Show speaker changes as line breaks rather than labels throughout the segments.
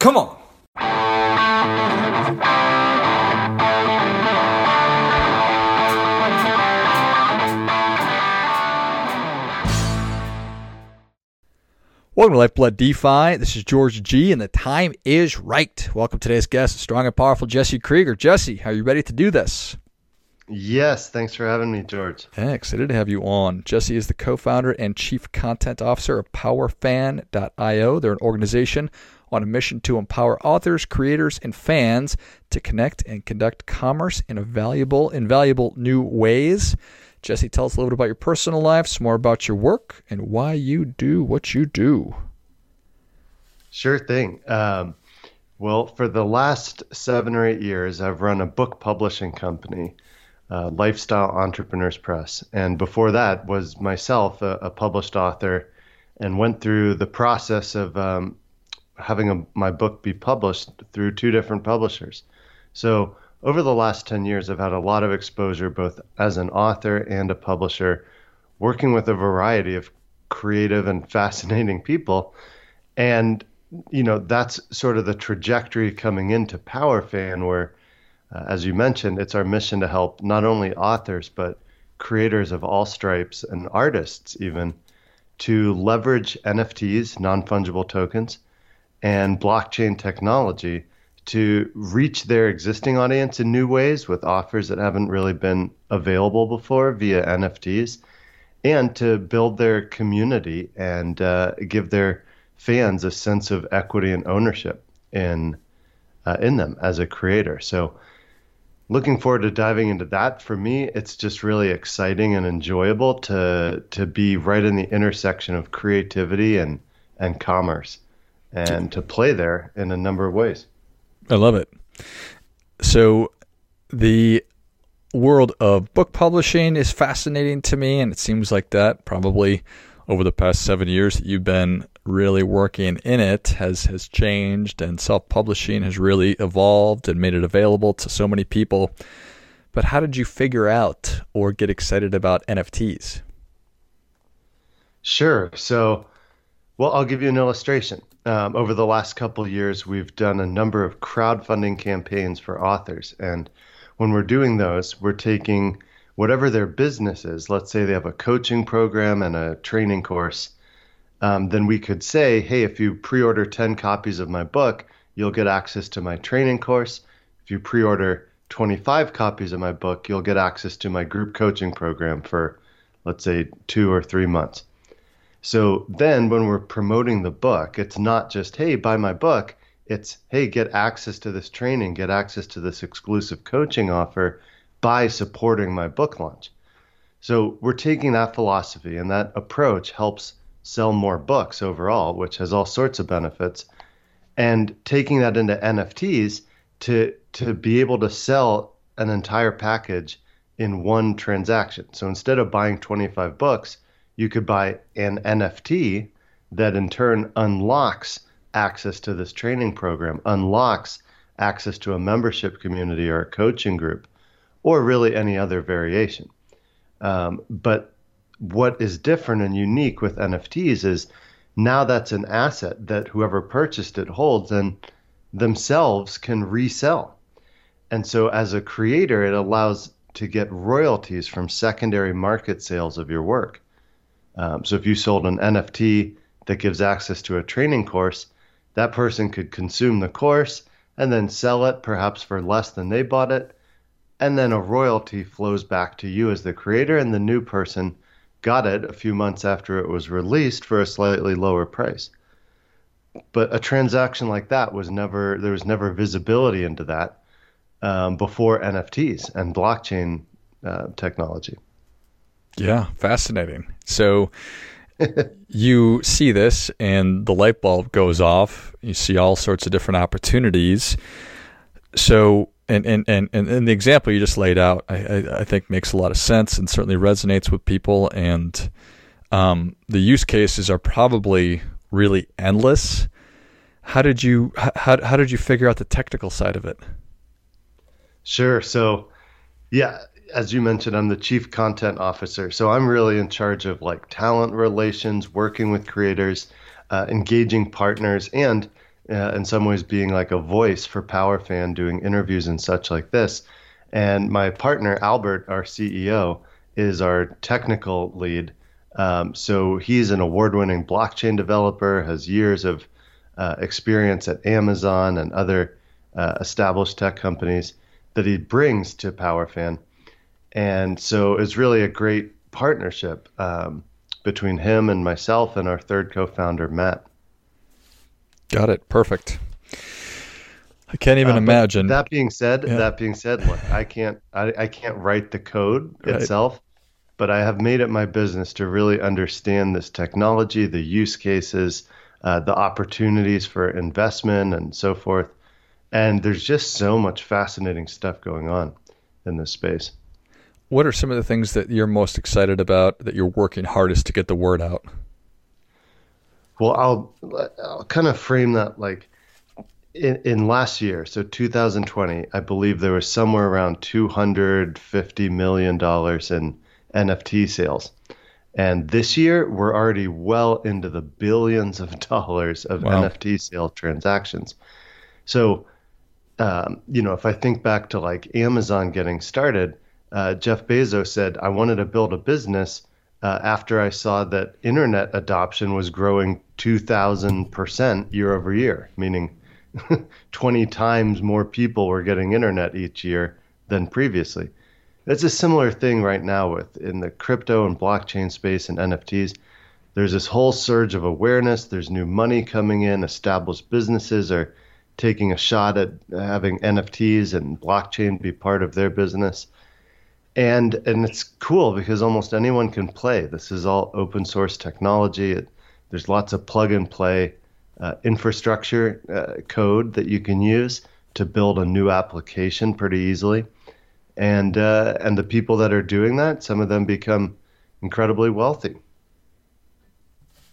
Come on. Welcome to Lifeblood DeFi. This is George G, and the time is right. Welcome to today's guest, strong and powerful Jesse Krieger. Jesse, are you ready to do this?
Yes, thanks for having me, George.
Yeah, excited to have you on. Jesse is the co founder and chief content officer of PowerFan.io. They're an organization on a mission to empower authors, creators, and fans to connect and conduct commerce in a valuable, invaluable new ways. Jesse, tell us a little bit about your personal life, some more about your work, and why you do what you do.
Sure thing. Um, well, for the last seven or eight years, I've run a book publishing company, uh, Lifestyle Entrepreneurs Press. And before that was myself, a, a published author, and went through the process of um, having a, my book be published through two different publishers. So over the last 10 years, I've had a lot of exposure both as an author and a publisher, working with a variety of creative and fascinating people. And, you know, that's sort of the trajectory coming into PowerFan, where, uh, as you mentioned, it's our mission to help not only authors, but creators of all stripes and artists even to leverage NFTs, non fungible tokens, and blockchain technology to reach their existing audience in new ways with offers that haven't really been available before via NFTs, and to build their community and uh, give their fans a sense of equity and ownership in uh, in them as a creator. So, looking forward to diving into that. For me, it's just really exciting and enjoyable to to be right in the intersection of creativity and and commerce, and to play there in a number of ways.
I love it. So, the world of book publishing is fascinating to me, and it seems like that probably over the past seven years that you've been really working in it has has changed, and self publishing has really evolved and made it available to so many people. But how did you figure out or get excited about NFTs?
Sure. So, well, I'll give you an illustration um, over the last couple years, we've done a number of crowdfunding campaigns for authors. And when we're doing those, we're taking whatever their business is. Let's say they have a coaching program and a training course. Um, then we could say, hey, if you pre order 10 copies of my book, you'll get access to my training course. If you pre order 25 copies of my book, you'll get access to my group coaching program for, let's say, two or three months. So then when we're promoting the book, it's not just, hey, buy my book. It's, hey, get access to this training, get access to this exclusive coaching offer by supporting my book launch. So we're taking that philosophy and that approach helps sell more books overall, which has all sorts of benefits. And taking that into NFTs to to be able to sell an entire package in one transaction. So instead of buying 25 books, you could buy an NFT that in turn unlocks access to this training program, unlocks access to a membership community or a coaching group, or really any other variation. Um, but what is different and unique with NFTs is now that's an asset that whoever purchased it holds and themselves can resell. And so as a creator, it allows to get royalties from secondary market sales of your work. Um, so if you sold an NFT that gives access to a training course, that person could consume the course and then sell it perhaps for less than they bought it. And then a royalty flows back to you as the creator, and the new person got it a few months after it was released for a slightly lower price. But a transaction like that was never, there was never visibility into that um, before NFTs and blockchain uh, technology.
Yeah, fascinating. So you see this and the light bulb goes off. You see all sorts of different opportunities. So and and, and, and the example you just laid out, I, I, I think makes a lot of sense and certainly resonates with people. And um, the use cases are probably really endless. How did you how, how did you figure out the technical side of it?
Sure. So, yeah, as you mentioned, I'm the chief content officer. So I'm really in charge of like talent relations, working with creators, uh, engaging partners, and uh, in some ways being like a voice for PowerFan, doing interviews and such like this. And my partner Albert, our CEO, is our technical lead. Um, so he's an award-winning blockchain developer, has years of uh, experience at Amazon and other uh, established tech companies that he brings to PowerFan. And so it's really a great partnership um, between him and myself and our third co-founder Matt.
Got it. Perfect. I can't even uh, imagine.
That being said, yeah. that being said, look, I can't, I, I can't write the code right. itself, but I have made it my business to really understand this technology, the use cases, uh, the opportunities for investment, and so forth. And there's just so much fascinating stuff going on in this space.
What are some of the things that you're most excited about that you're working hardest to get the word out?
Well, I'll, I'll kind of frame that like in, in last year, so 2020, I believe there was somewhere around 250 million dollars in NFT sales. And this year, we're already well into the billions of dollars of wow. NFT sale transactions. So um, you know, if I think back to like Amazon getting started, uh, Jeff Bezos said, I wanted to build a business uh, after I saw that internet adoption was growing 2,000% year over year, meaning 20 times more people were getting internet each year than previously. It's a similar thing right now with in the crypto and blockchain space and NFTs. There's this whole surge of awareness. There's new money coming in. Established businesses are taking a shot at having NFTs and blockchain be part of their business. And and it's cool because almost anyone can play. This is all open source technology. It, there's lots of plug and play uh, infrastructure uh, code that you can use to build a new application pretty easily. And uh, and the people that are doing that, some of them become incredibly wealthy.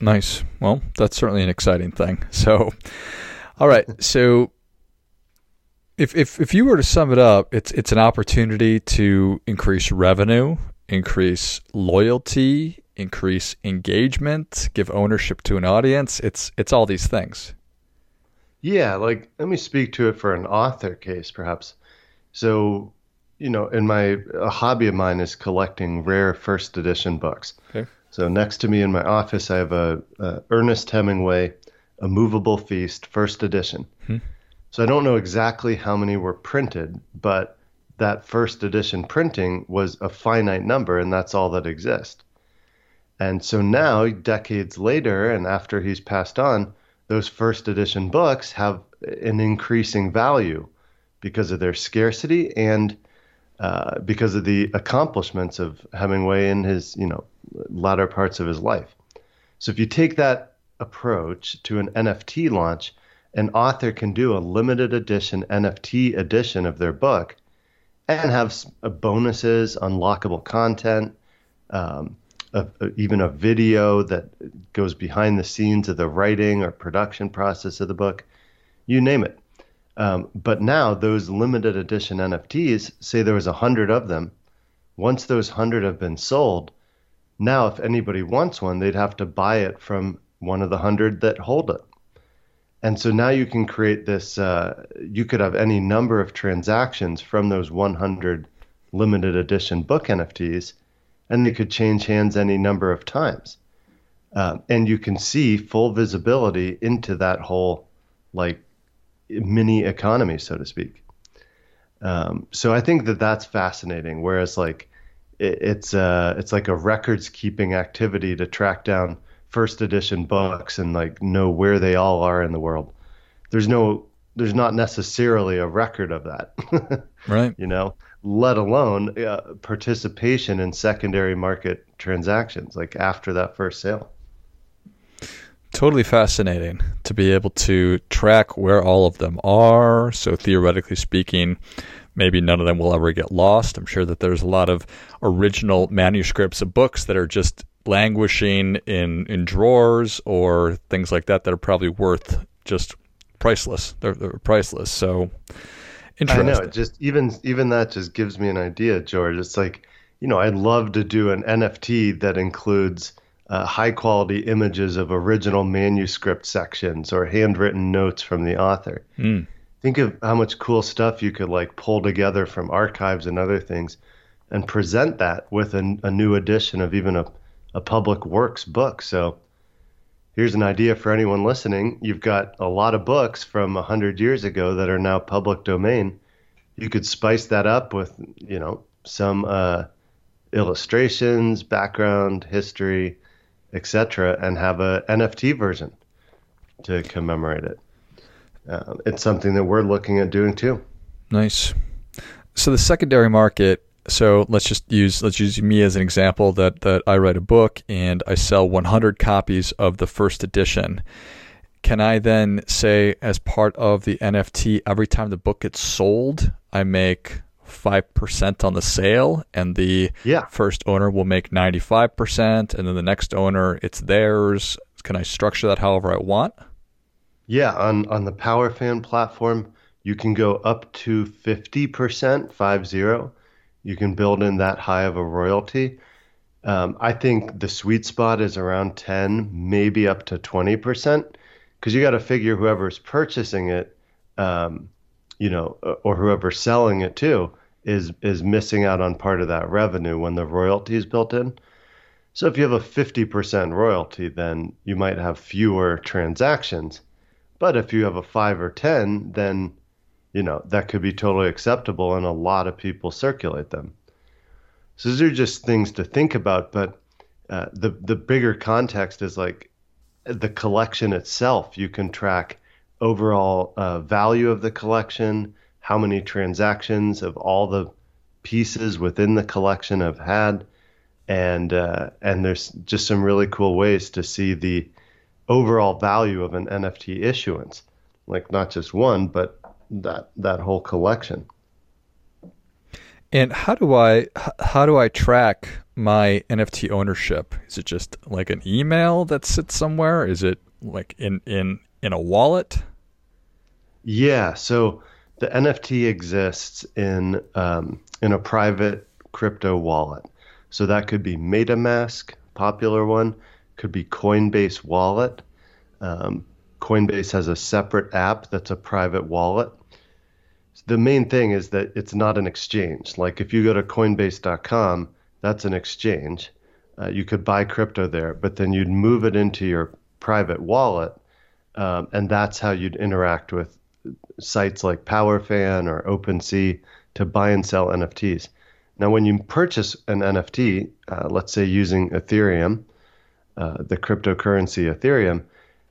Nice. Well, that's certainly an exciting thing. So, all right. So if, if if you were to sum it up, it's it's an opportunity to increase revenue, increase loyalty, increase engagement, give ownership to an audience. It's it's all these things.
Yeah, like let me speak to it for an author case perhaps. So, you know, in my a hobby of mine is collecting rare first edition books. Okay. So next to me in my office I have a, a Ernest Hemingway a Moveable Feast, first edition. Hmm. So I don't know exactly how many were printed, but that first edition printing was a finite number, and that's all that exists. And so now, decades later, and after he's passed on, those first edition books have an increasing value because of their scarcity and uh, because of the accomplishments of Hemingway in his, you know, latter parts of his life. So if you take that approach to an NFT launch, an author can do a limited edition NFT edition of their book and have bonuses, unlockable content, um, a, a, even a video that goes behind the scenes of the writing or production process of the book, you name it. Um, but now those limited edition NFTs, say there was a hundred of them. Once those hundred have been sold, now if anybody wants one, they'd have to buy it from one of the hundred that hold it. And so now you can create this, uh, you could have any number of transactions from those 100 limited edition book NFTs, and they could change hands any number of times. Uh, and you can see full visibility into that whole, like, mini economy, so to speak. Um, so I think that that's fascinating. Whereas, like, it, it's uh, it's like a records keeping activity to track down first edition books and like know where they all are in the world. There's no there's not necessarily a record of that.
right.
You know, let alone uh, participation in secondary market transactions like after that first sale.
Totally fascinating to be able to track where all of them are. So theoretically speaking, maybe none of them will ever get lost. I'm sure that there's a lot of original manuscripts of books that are just languishing in in drawers or things like that that are probably worth just priceless. They're, they're priceless. So interesting.
I know. Just even even that just gives me an idea, George. It's like you know, I'd love to do an NFT that includes uh, high quality images of original manuscript sections or handwritten notes from the author. Mm. Think of how much cool stuff you could like pull together from archives and other things and present that with a, a new edition of even a, a public works book. So here's an idea for anyone listening. You've got a lot of books from 100 years ago that are now public domain. You could spice that up with, you know, some uh, illustrations, background, history, etc., and have a NFT version to commemorate it. Uh, it's something that we're looking at doing too.
Nice. So the secondary market. So let's just use let's use me as an example that that I write a book and I sell 100 copies of the first edition. Can I then say as part of the NFT every time the book gets sold, I make 5% on the sale and the
yeah.
first owner will make 95% and then the next owner it's theirs can i structure that however i want
yeah on on the powerfan platform you can go up to 50% 50 you can build in that high of a royalty um, i think the sweet spot is around 10 maybe up to 20% because you got to figure whoever's purchasing it um, you know, or whoever's selling it too, is is missing out on part of that revenue when the royalty is built in. So if you have a 50% royalty, then you might have fewer transactions. But if you have a 5 or 10, then you know, that could be totally acceptable and a lot of people circulate them. So these are just things to think about, but uh, the the bigger context is like the collection itself. You can track overall uh, value of the collection, how many transactions of all the pieces within the collection have had, and uh, and there's just some really cool ways to see the overall value of an NFT issuance, like not just one, but that that whole collection.
And how do I how do I track my NFT ownership? Is it just like an email that sits somewhere? Is it like in in in a wallet?
Yeah, so the NFT exists in um, in a private crypto wallet. So that could be MetaMask, popular one, could be Coinbase Wallet. Um, Coinbase has a separate app that's a private wallet. The main thing is that it's not an exchange. Like if you go to Coinbase.com, that's an exchange. Uh, you could buy crypto there, but then you'd move it into your private wallet, um, and that's how you'd interact with sites like PowerFan or OpenSea to buy and sell NFTs. Now, when you purchase an NFT, uh, let's say using Ethereum, uh, the cryptocurrency Ethereum,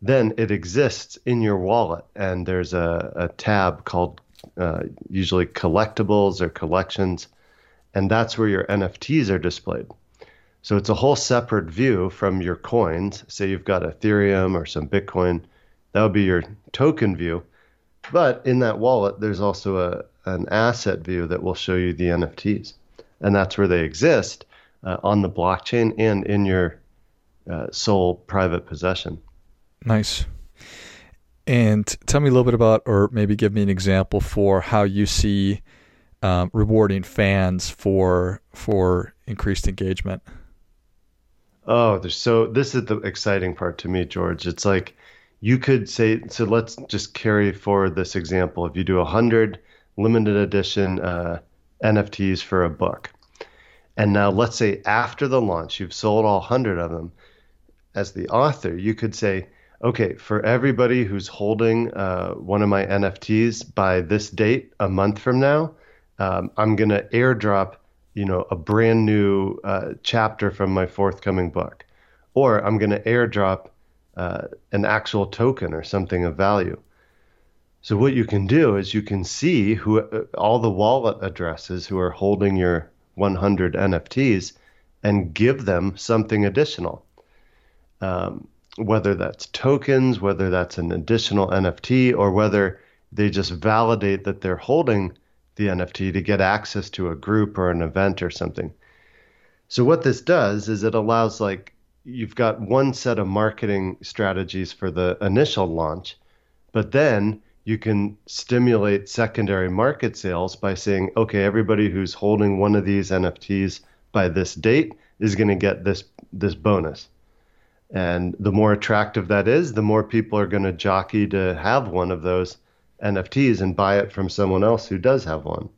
then it exists in your wallet, and there's a, a tab called uh, usually collectibles or collections, and that's where your NFTs are displayed. So it's a whole separate view from your coins. Say you've got Ethereum or some Bitcoin, that would be your token view. But in that wallet, there's also a, an asset view that will show you the NFTs. And that's where they exist uh, on the blockchain and in your uh, sole private possession.
Nice. And tell me a little bit about, or maybe give me an example for how you see um, rewarding fans for for increased engagement.
Oh, there's so this is the exciting part to me, George. It's like you could say so let's just carry forward this example if you do a 100 limited edition uh, nfts for a book and now let's say after the launch you've sold all 100 of them as the author you could say okay for everybody who's holding uh, one of my nfts by this date a month from now um, i'm going to airdrop you know a brand new uh, chapter from my forthcoming book or i'm going to airdrop uh, an actual token or something of value. So what you can do is you can see who uh, all the wallet addresses who are holding your 100 NFTs and give them something additional. Um, whether that's tokens, whether that's an additional NFT, or whether they just validate that they're holding the NFT to get access to a group or an event or something. So what this does is it allows like you've got one set of marketing strategies for the initial launch, but then you can stimulate secondary market sales by saying, okay, everybody who's holding one of these NFTs by this date is going to get this this bonus. And the more attractive that is, the more people are going to jockey to have one of those NFTs and buy it from someone else who does have one.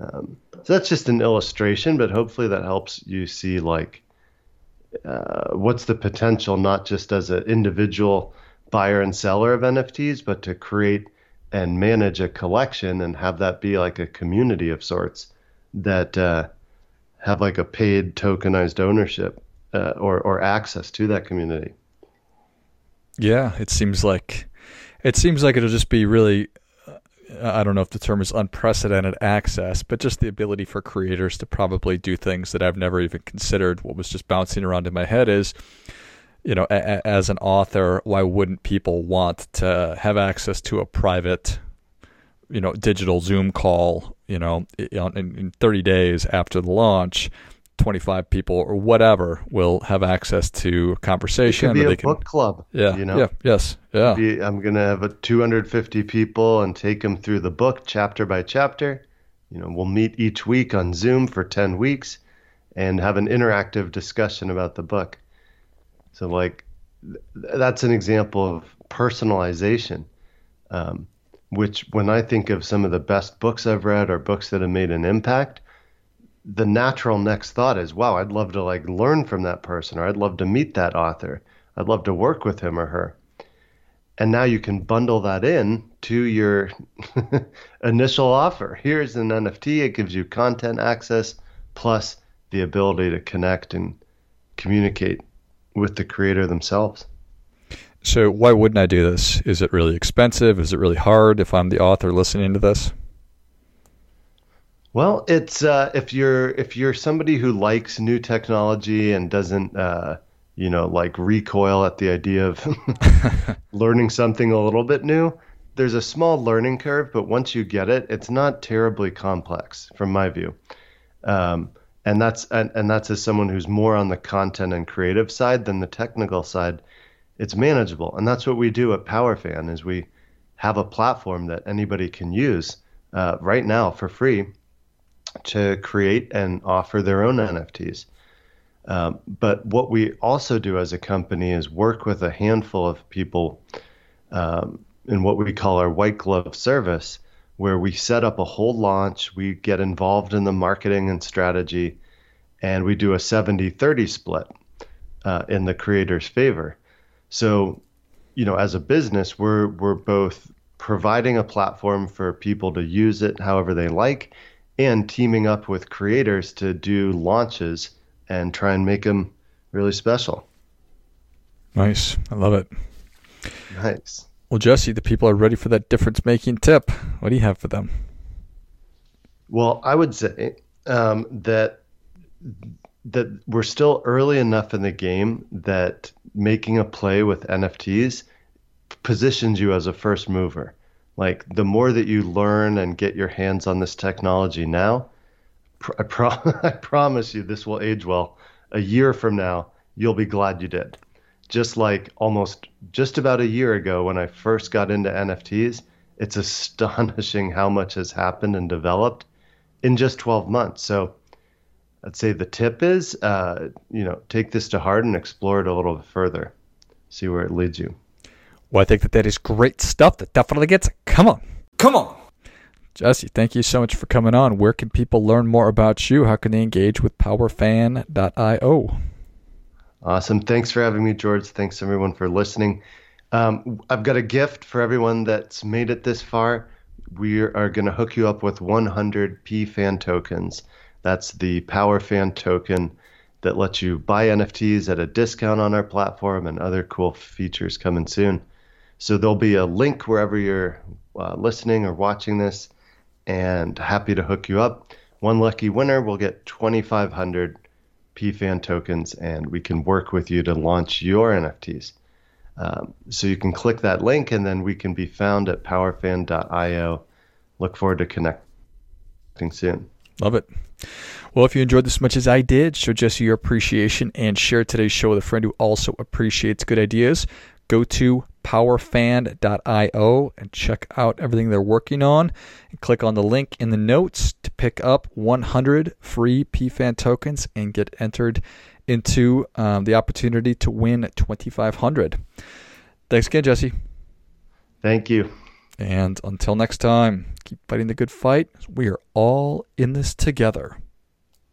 Um, so that's just an illustration, but hopefully that helps you see like uh, what's the potential, not just as an individual buyer and seller of NFTs, but to create and manage a collection and have that be like a community of sorts that uh, have like a paid tokenized ownership uh, or or access to that community.
Yeah, it seems like it seems like it'll just be really uh, I don't know if the term is unprecedented access, but just the ability for creators to probably do things that I've never even considered. What was just bouncing around in my head is, you know, a- as an author, why wouldn't people want to have access to a private, you know, digital Zoom call, you know, in, in 30 days after the launch? 25 people or whatever will have access to conversation.
It could be
a
can, book club.
Yeah.
You know?
Yeah. Yes. Yeah.
Be, I'm going to have a 250 people and take them through the book chapter by chapter. You know, we'll meet each week on Zoom for 10 weeks and have an interactive discussion about the book. So, like, that's an example of personalization, um, which, when I think of some of the best books I've read or books that have made an impact, the natural next thought is, wow, I'd love to like learn from that person or I'd love to meet that author. I'd love to work with him or her. And now you can bundle that in to your initial offer. Here's an NFT, it gives you content access plus the ability to connect and communicate with the creator themselves.
So, why wouldn't I do this? Is it really expensive? Is it really hard if I'm the author listening to this?
Well, it's uh, if you're if you're somebody who likes new technology and doesn't uh, you know like recoil at the idea of learning something a little bit new, there's a small learning curve, but once you get it, it's not terribly complex from my view. Um, and that's and, and that's as someone who's more on the content and creative side than the technical side. It's manageable, and that's what we do at PowerFan. Is we have a platform that anybody can use uh, right now for free to create and offer their own NFTs. Um, but what we also do as a company is work with a handful of people um, in what we call our white glove service, where we set up a whole launch, we get involved in the marketing and strategy, and we do a 70 30 split uh, in the creator's favor. So, you know, as a business, we're, we're both providing a platform for people to use it however they like and teaming up with creators to do launches and try and make them really special.
Nice. I love it.
Nice.
Well, Jesse, the people are ready for that difference making tip. What do you have for them?
Well, I would say um, that that we're still early enough in the game that making a play with NFTs positions you as a first mover. Like the more that you learn and get your hands on this technology now, I, pro- I promise you this will age well. A year from now, you'll be glad you did. Just like almost just about a year ago when I first got into NFTs, it's astonishing how much has happened and developed in just 12 months. So I'd say the tip is, uh, you know, take this to heart and explore it a little further, see where it leads you.
Well, I think that that is great stuff. That definitely gets it. Come on. Come on. Jesse, thank you so much for coming on. Where can people learn more about you? How can they engage with powerfan.io?
Awesome. Thanks for having me, George. Thanks, everyone, for listening. Um, I've got a gift for everyone that's made it this far. We are going to hook you up with 100 PFan tokens. That's the PowerFan token that lets you buy NFTs at a discount on our platform and other cool features coming soon. So there'll be a link wherever you're uh, listening or watching this, and happy to hook you up. One lucky winner will get 2,500 PFAN tokens, and we can work with you to launch your NFTs. Um, so you can click that link, and then we can be found at powerfan.io. Look forward to connecting soon.
Love it. Well, if you enjoyed this as much as I did, show Jesse your appreciation and share today's show with a friend who also appreciates good ideas go to powerfan.io and check out everything they're working on. And click on the link in the notes to pick up 100 free pfan tokens and get entered into um, the opportunity to win 2500 thanks again jesse.
Thank you.
And until next time keep fighting the good fight. We are all in this together.